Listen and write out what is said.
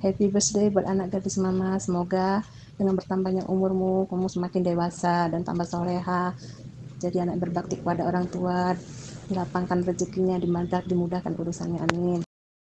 happy birthday buat anak gadis mama. Semoga dengan bertambahnya umurmu kamu semakin dewasa dan tambah soleha. Jadi anak berbakti kepada orang tua. Lapangkan rezekinya dimantap dimudahkan urusannya. Amin.